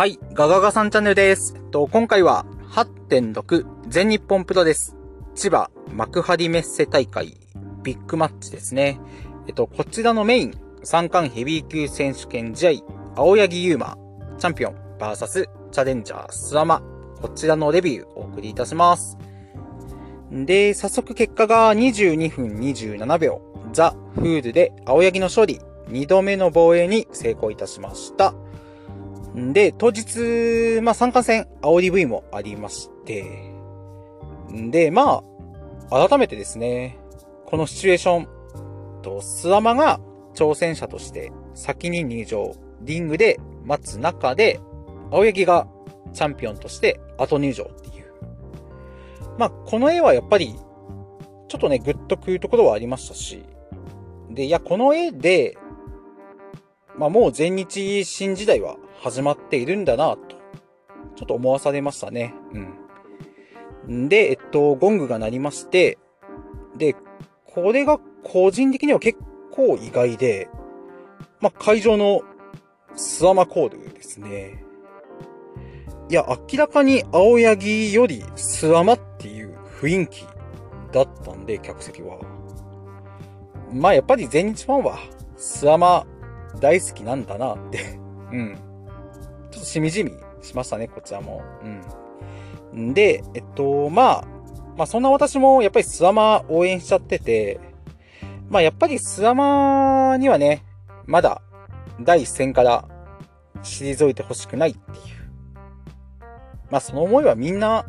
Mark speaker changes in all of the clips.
Speaker 1: はい、ガガガさんチャンネルです。えっと今回は8.6全日本プロです。千葉幕張メッセ大会ビッグマッチですね。えっと、こちらのメイン三冠ヘビー級選手権試合、青柳優馬、チャンピオン VS チャレンジャースワマ、こちらのレビューお送りいたします。で、早速結果が22分27秒、ザ・フールで青柳の勝利、2度目の防衛に成功いたしました。で、当日、まあ、参加戦、煽り V もありまして、んで、まあ、改めてですね、このシチュエーション、と、スワマが挑戦者として先に入場、リングで待つ中で、青柳がチャンピオンとして後入場っていう。まあ、この絵はやっぱり、ちょっとね、グッとくるところはありましたし、で、いや、この絵で、まあ、もう全日新時代は始まっているんだなと、ちょっと思わされましたね。うん。で、えっと、ゴングが鳴りまして、で、これが個人的には結構意外で、まあ、会場のスワマコールですね。いや、明らかに青柳よりスワマっていう雰囲気だったんで、客席は。まあ、やっぱり全日ファンはスワマ大好きなんだなって うん。ちょっとしみじみしましたね、こちらも。うん。で、えっと、まあ、まあそんな私もやっぱりスワマ応援しちゃってて、まあやっぱりスワマにはね、まだ第一戦から退いてほしくないっていう。まあその思いはみんな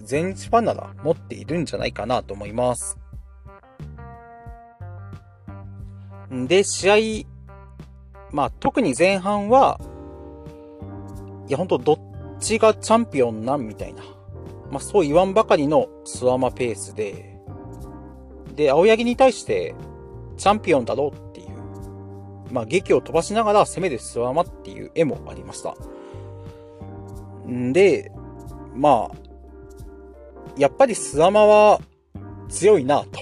Speaker 1: 全日ファンなら持っているんじゃないかなと思います。で、試合、まあ特に前半は、いやほんとどっちがチャンピオンなんみたいな。まあそう言わんばかりのスワマペースで、で、青柳に対してチャンピオンだろうっていう、まあ劇を飛ばしながら攻めるスワマっていう絵もありました。んで、まあ、やっぱりスワマは強いなと。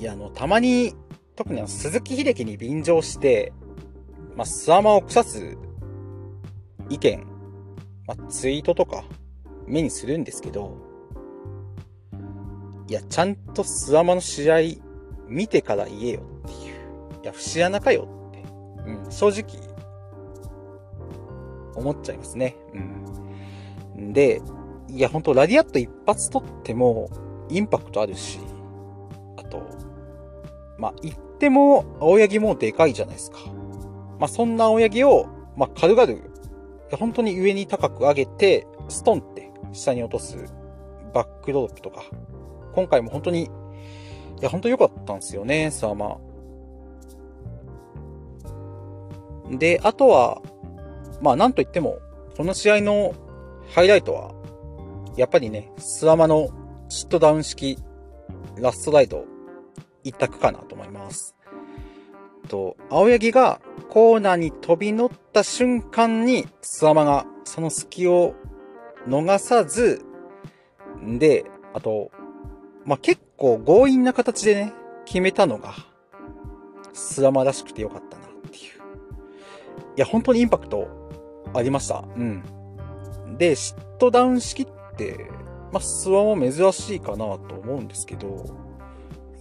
Speaker 1: いや、あの、たまに、特にあの、鈴木秀樹に便乗して、まあ、スワマを腐す意見まあ、ツイートとか目にするんですけど、いや、ちゃんとスワマの試合見てから言えよっていう。いや、節穴かよって。うん、正直、思っちゃいますね。うん。で、いや、ほんと、ラディアット一発取っても、インパクトあるし、あと、まあ、言っても、青柳もでかいじゃないですか。まあ、そんな青柳を、まあ、軽々本当に上に高く上げて、ストンって下に落とすバックドロップとか。今回も本当に、いや、本当良かったんですよね、スワマ。で、あとは、まあなんといっても、この試合のハイライトは、やっぱりね、スワマのシットダウン式ラストライド一択かなと思います。と、青柳がコーナーに飛び乗った瞬間に、スワマがその隙を逃さず、で、あと、まあ、結構強引な形でね、決めたのが、スワマらしくてよかったなっていう。いや、本当にインパクトありました。うん。で、シットダウン式って、まあ、スワマ珍しいかなと思うんですけど、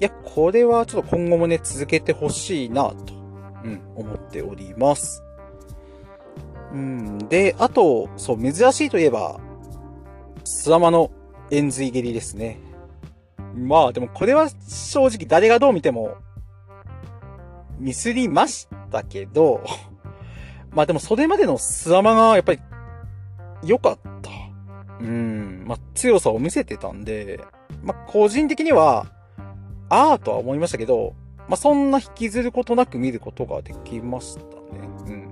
Speaker 1: や、これはちょっと今後もね、続けてほしいなとうん、思っております。うん、で、あと、そう、珍しいといえば、スワマの円髄蹴りですね。まあ、でもこれは正直誰がどう見ても、ミスりましたけど、まあでもそれまでのスワマがやっぱり良かった。うん、まあ強さを見せてたんで、まあ個人的には、ああとは思いましたけど、まあ、そんな引きずることなく見ることができましたね。うん。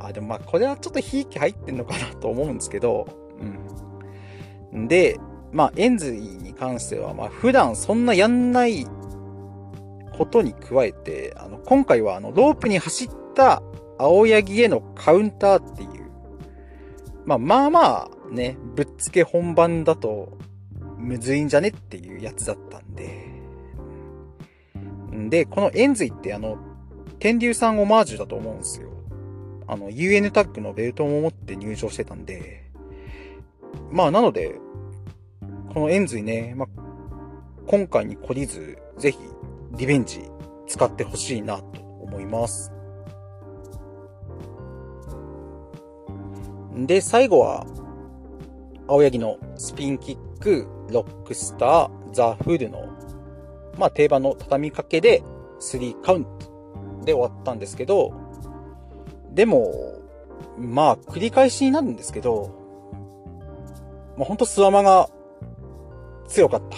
Speaker 1: あ、でもまあ、これはちょっとひいき入ってんのかなと思うんですけど、うん。で、まあ、エンズリーに関しては、ま、普段そんなやんないことに加えて、あの、今回はあの、ロープに走った青柳へのカウンターっていう、まあ、まあまあ、ね、ぶっつけ本番だと、むずいんじゃね？っていうやつだったんで、で、この円髄ってあの、天竜さんオマージュだと思うんですよ。あの、UN タッグのベルトも持って入場してたんで、まあ、なので、このエンズイね、まあ、今回に懲りず、ぜひ、リベンジ使ってほしいなと思います。で、最後は、青柳のスピンキック、ロックスター、ザ・フルの、まあ定番の畳みかけで3カウントで終わったんですけど、でも、まあ繰り返しになるんですけど、まあほんとスワマが強かった。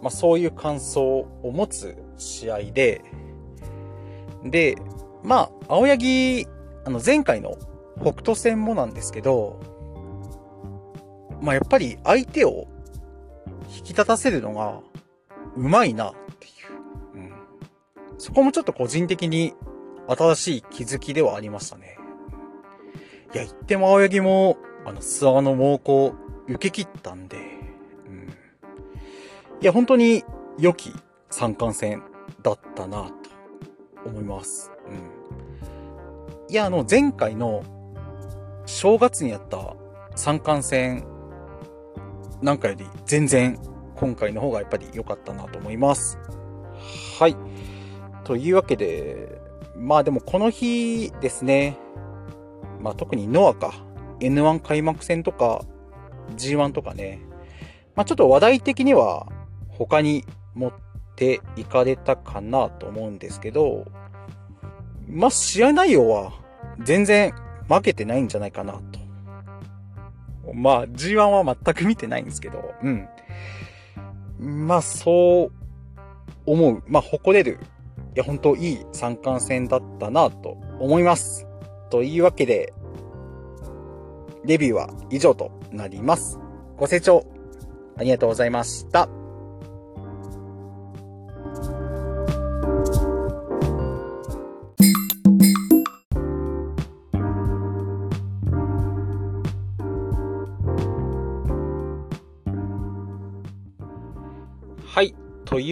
Speaker 1: まあそういう感想を持つ試合で、で、まあ青柳、あの前回の北斗戦もなんですけど、まあやっぱり相手を引き立たせるのがうまいなっていう。うん。そこもちょっと個人的に新しい気づきではありましたね。いや、言っても青柳も、あの、諏訪の猛攻受け切ったんで、うん。いや、本当に良き三冠戦だったなと思います。うん。いや、あの、前回の正月にやった三冠戦なんかより全然今回の方がやっぱり良かったなと思います。はい。というわけで、まあでもこの日ですね、まあ特にノアか、N1 開幕戦とか G1 とかね、まあちょっと話題的には他に持っていかれたかなと思うんですけど、まあ試合内容は全然負けてないんじゃないかなとまあ、G1 は全く見てないんですけど、うん。まあ、そう思う。まあ、誇れる。いや、本当いい三冠戦だったなと思います。というわけで、レビューは以上となります。ご清聴ありがとうございました。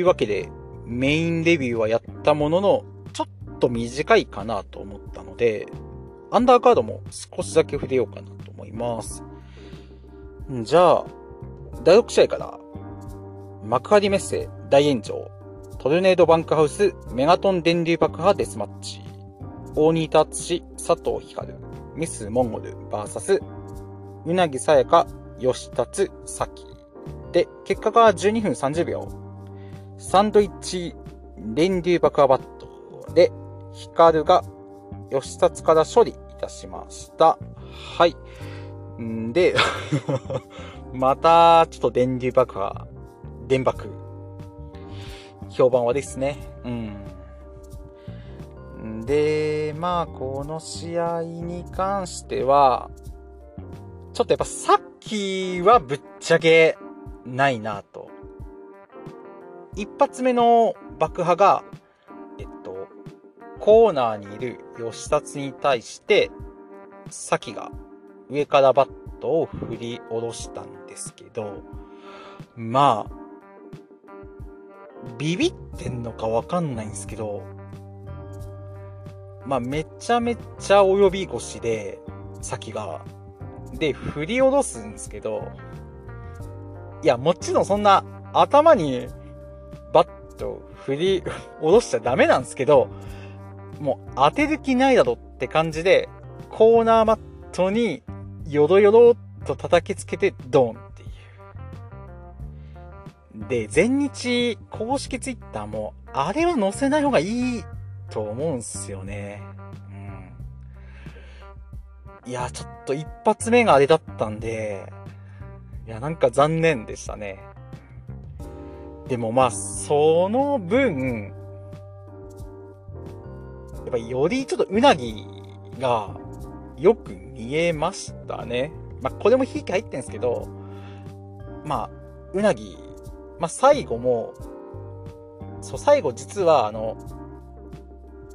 Speaker 1: いうわけで、メインレビューはやったものの、ちょっと短いかなと思ったので、アンダーカードも少しだけ触れようかなと思います。じゃあ、第6試合から、幕張メッセ大炎上、トルネードバンクハウスメガトン電流爆破デスマッチ、大仁田敦佐藤光、ミスモンゴル VS、うなぎさやか、吉達咲。で、結果が12分30秒。サンドイッチ電流爆破バットで、ヒカルが吉達から処理いたしました。はい。んで、また、ちょっと電流爆破、電爆。評判はですね。うん。で、まあ、この試合に関しては、ちょっとやっぱさっきはぶっちゃけないなと。一発目の爆破が、えっと、コーナーにいる吉達に対して、サキが上からバットを振り下ろしたんですけど、まあ、ビビってんのかわかんないんですけど、まあ、めちゃめちゃ及び腰で、サキが、で、振り下ろすんですけど、いや、もちろんそんな頭にと振り下ろしちゃダメなんですけど、もう当てる気ないだろって感じで、コーナーマットによろよろっと叩きつけてドンっていう。で、全日公式ツイッターも、あれは載せない方がいいと思うんすよね。うん。いや、ちょっと一発目があれだったんで、いや、なんか残念でしたね。でもまあ、その分、やっぱりよりちょっとうなぎがよく見えましたね。まあ、これもひいき入ってんすけど、まあ、うなぎ、まあ、最後も、そう、最後実はあの、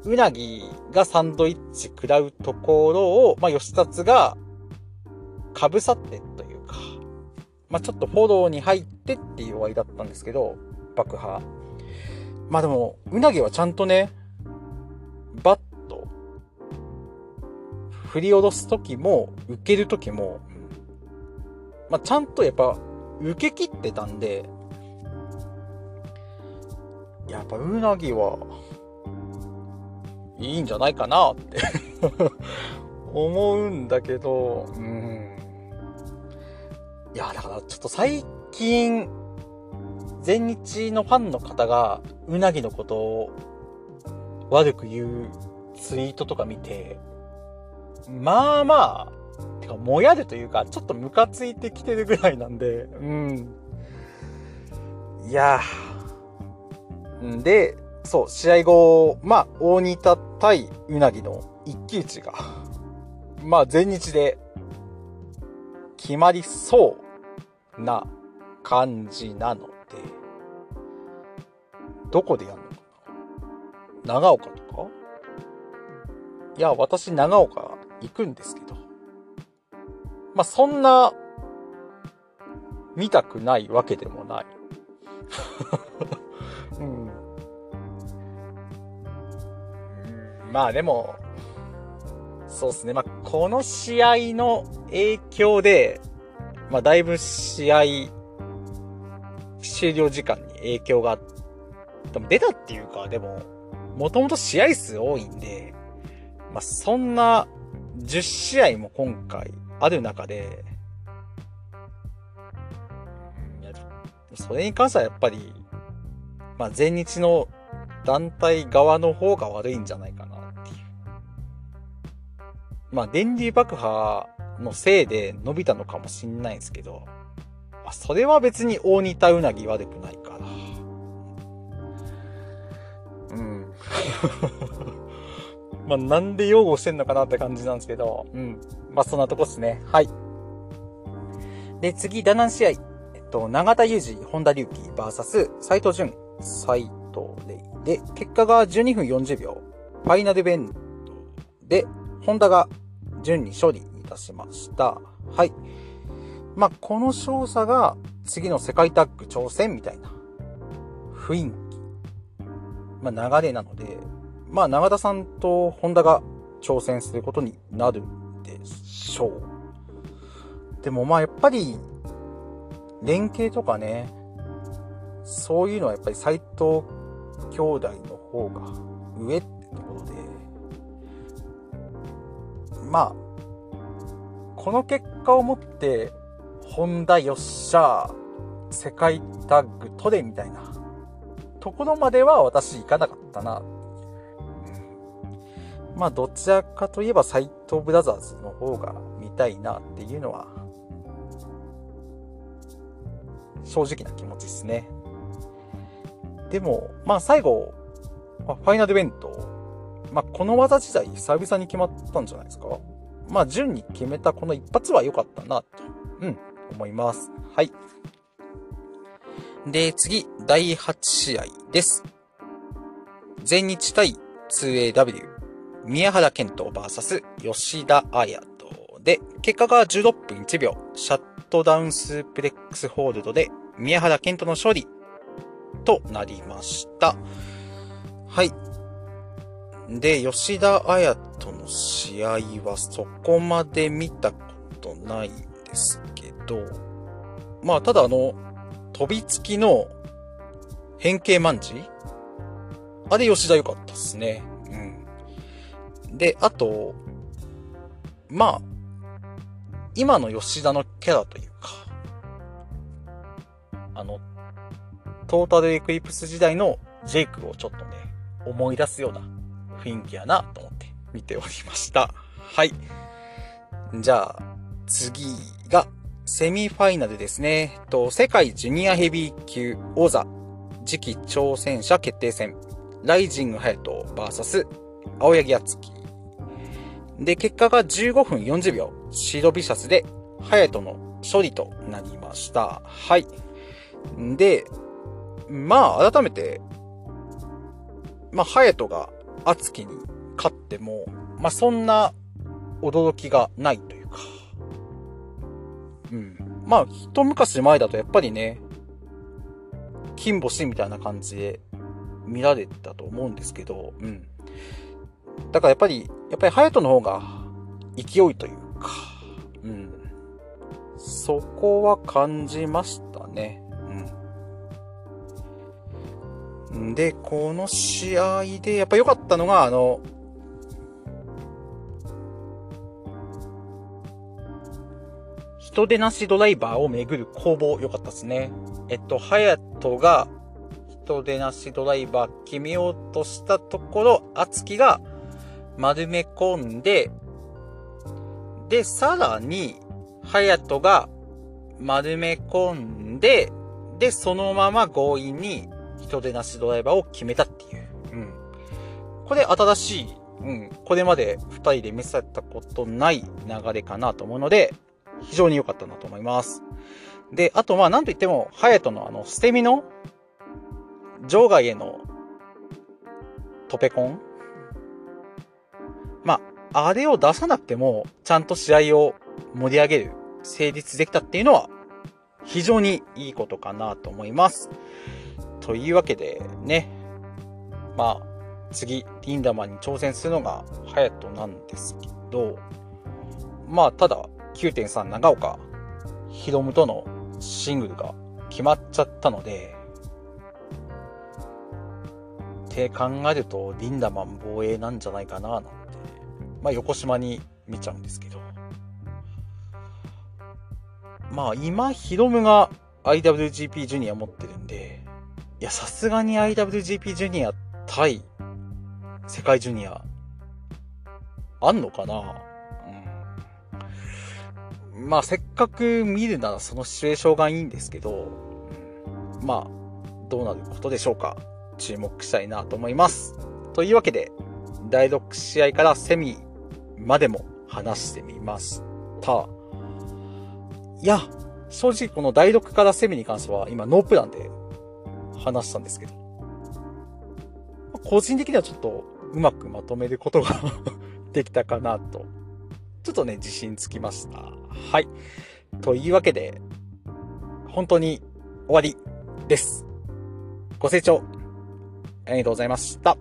Speaker 1: うなぎがサンドイッチ食らうところを、まあ、吉達が、かぶさってという、まあ、ちょっとフォローに入ってっていう終わりだったんですけど、爆破。まあでも、うなぎはちゃんとね、バット振り下ろすときも、受けるときも、まあ、ちゃんとやっぱ、受け切ってたんで、やっぱうなぎは、いいんじゃないかなって 思うんだけど、うん。いや、だからちょっと最近、全日のファンの方が、うなぎのことを悪く言うツイートとか見て、まあまあ、てか、もやるというか、ちょっとムカついてきてるぐらいなんで、うん。いやんで、そう、試合後、まあ、大仁田対うなぎの一騎打ちが、まあ、全日で決まりそうな感じなので、どこでやるのかな？長岡とか？いや、私長岡行くんですけど。まあ、そんな、見たくないわけでもない。うん。まあでも、そうですね。まあ、この試合の影響で、まあ、だいぶ試合、終了時間に影響が、でも出たっていうか、でも、もともと試合数多いんで、まあ、そんな10試合も今回ある中で、それに関してはやっぱり、まあ、前日の団体側の方が悪いんじゃないかなっていう。まあ、電流爆破のせいで伸びたのかもしんないんですけど、まあ、それは別に大仁田うなぎ悪くないから。うん。まあ、なんで擁護してんのかなって感じなんですけど、うん。まあ、そんなとこっすね。はい。で、次、ダナン試合。えっと、長田裕二、本田隆起、バーサス、斎藤淳、斎藤レイ。で、結果が12分40秒。ファイナルベンドで、本田が順に勝利いたしました。はい。まあ、この勝者が次の世界タッグ挑戦みたいな雰囲気、まあ、流れなので、まあ、長田さんと本田が挑戦することになるでしょう。でもまあ、やっぱり、連携とかね、そういうのはやっぱり斎藤兄弟の方が上ってところで、まあ、この結果をもって、本田よっしゃ世界タッグ取れみたいなところまでは私行かなかったな。まあ、どちらかといえば斎藤ブラザーズの方が見たいなっていうのは、正直な気持ちですね。でも、まあ最後、ファイナルイベント、まあこの技自体久々に決まったんじゃないですか？まあ順に決めたこの一発は良かったなと、うん、思います。はい。で、次、第8試合です。全日対 2AW。宮原健人 VS 吉田彩とで、結果が16分1秒、シャットダウンスープレックスホールドで宮原健人の勝利となりました。はい。で、吉田彩との試合はそこまで見たことないんですけど、まあ、ただあの、飛びつきの変形マンジ？あれ吉田良かったっすね。うんで、あと、まあ、今の吉田のキャラというか、あの、トータルエクリプス時代のジェイクをちょっとね、思い出すような雰囲気やなと思って見ておりました。はい。じゃあ、次が、セミファイナルですね。と、世界ジュニアヘビー級王座次期挑戦者決定戦。ライジングハヤト VS 青柳敦樹。で、結果が15分40秒、シードビシャスで、ハヤトの処理となりました。はい。で、まあ、改めて、まあ、ハヤトがアツキに勝っても、まあ、そんな驚きがないというか、うん。まあ、一昔前だとやっぱりね、金星みたいな感じで見られたと思うんですけど、うん。だからやっぱり、やっぱりハヤトの方が勢いというか、うん。そこは感じましたね。で、この試合でやっぱ良かったのが、あの、人手なしドライバーをめぐる攻防良かったですね。えっと、ハヤトが人手なしドライバー決めようとしたところ、アツキが丸め込んで、で、さらに、ハヤトが丸め込んで、で、そのまま強引に人手なしドライバーを決めたっていう。うん。これ新しい、うん。これまで二人で見せたことない流れかなと思うので、非常に良かったなと思います。で、あとまあなんといっても、ハヤトのあの、捨て身の場外へのトペコンまあ、あれを出さなくても、ちゃんと試合を盛り上げる、成立できたっていうのは、非常にいいことかなと思います。というわけで、ね。まあ、次、リンダマンに挑戦するのが、ハヤトなんですけど、まあ、ただ、9.3長岡、ヒロムとのシングルが決まっちゃったので、って考えると、リンダマン防衛なんじゃないかな、なんて。まあ、横島に見ちゃうんですけど。まあ、今、ヒロムが IWGP ジュニア持ってるんで、いや、さすがに IWGP ジュニア対世界ジュニア、あんのかな？うん。まあ、せっかく見るならそのシチュエーションがいいんですけど、まあ、どうなることでしょうか？注目したいなと思います。というわけで、第6試合からセミまでも話してみました。いや、正直この第6からセミに関しては今ノープランで話したんですけど、個人的にはちょっとうまくまとめることが できたかなと、ちょっとね、自信つきました。はい。というわけで、本当に終わりです。ご清聴ありがとうございました。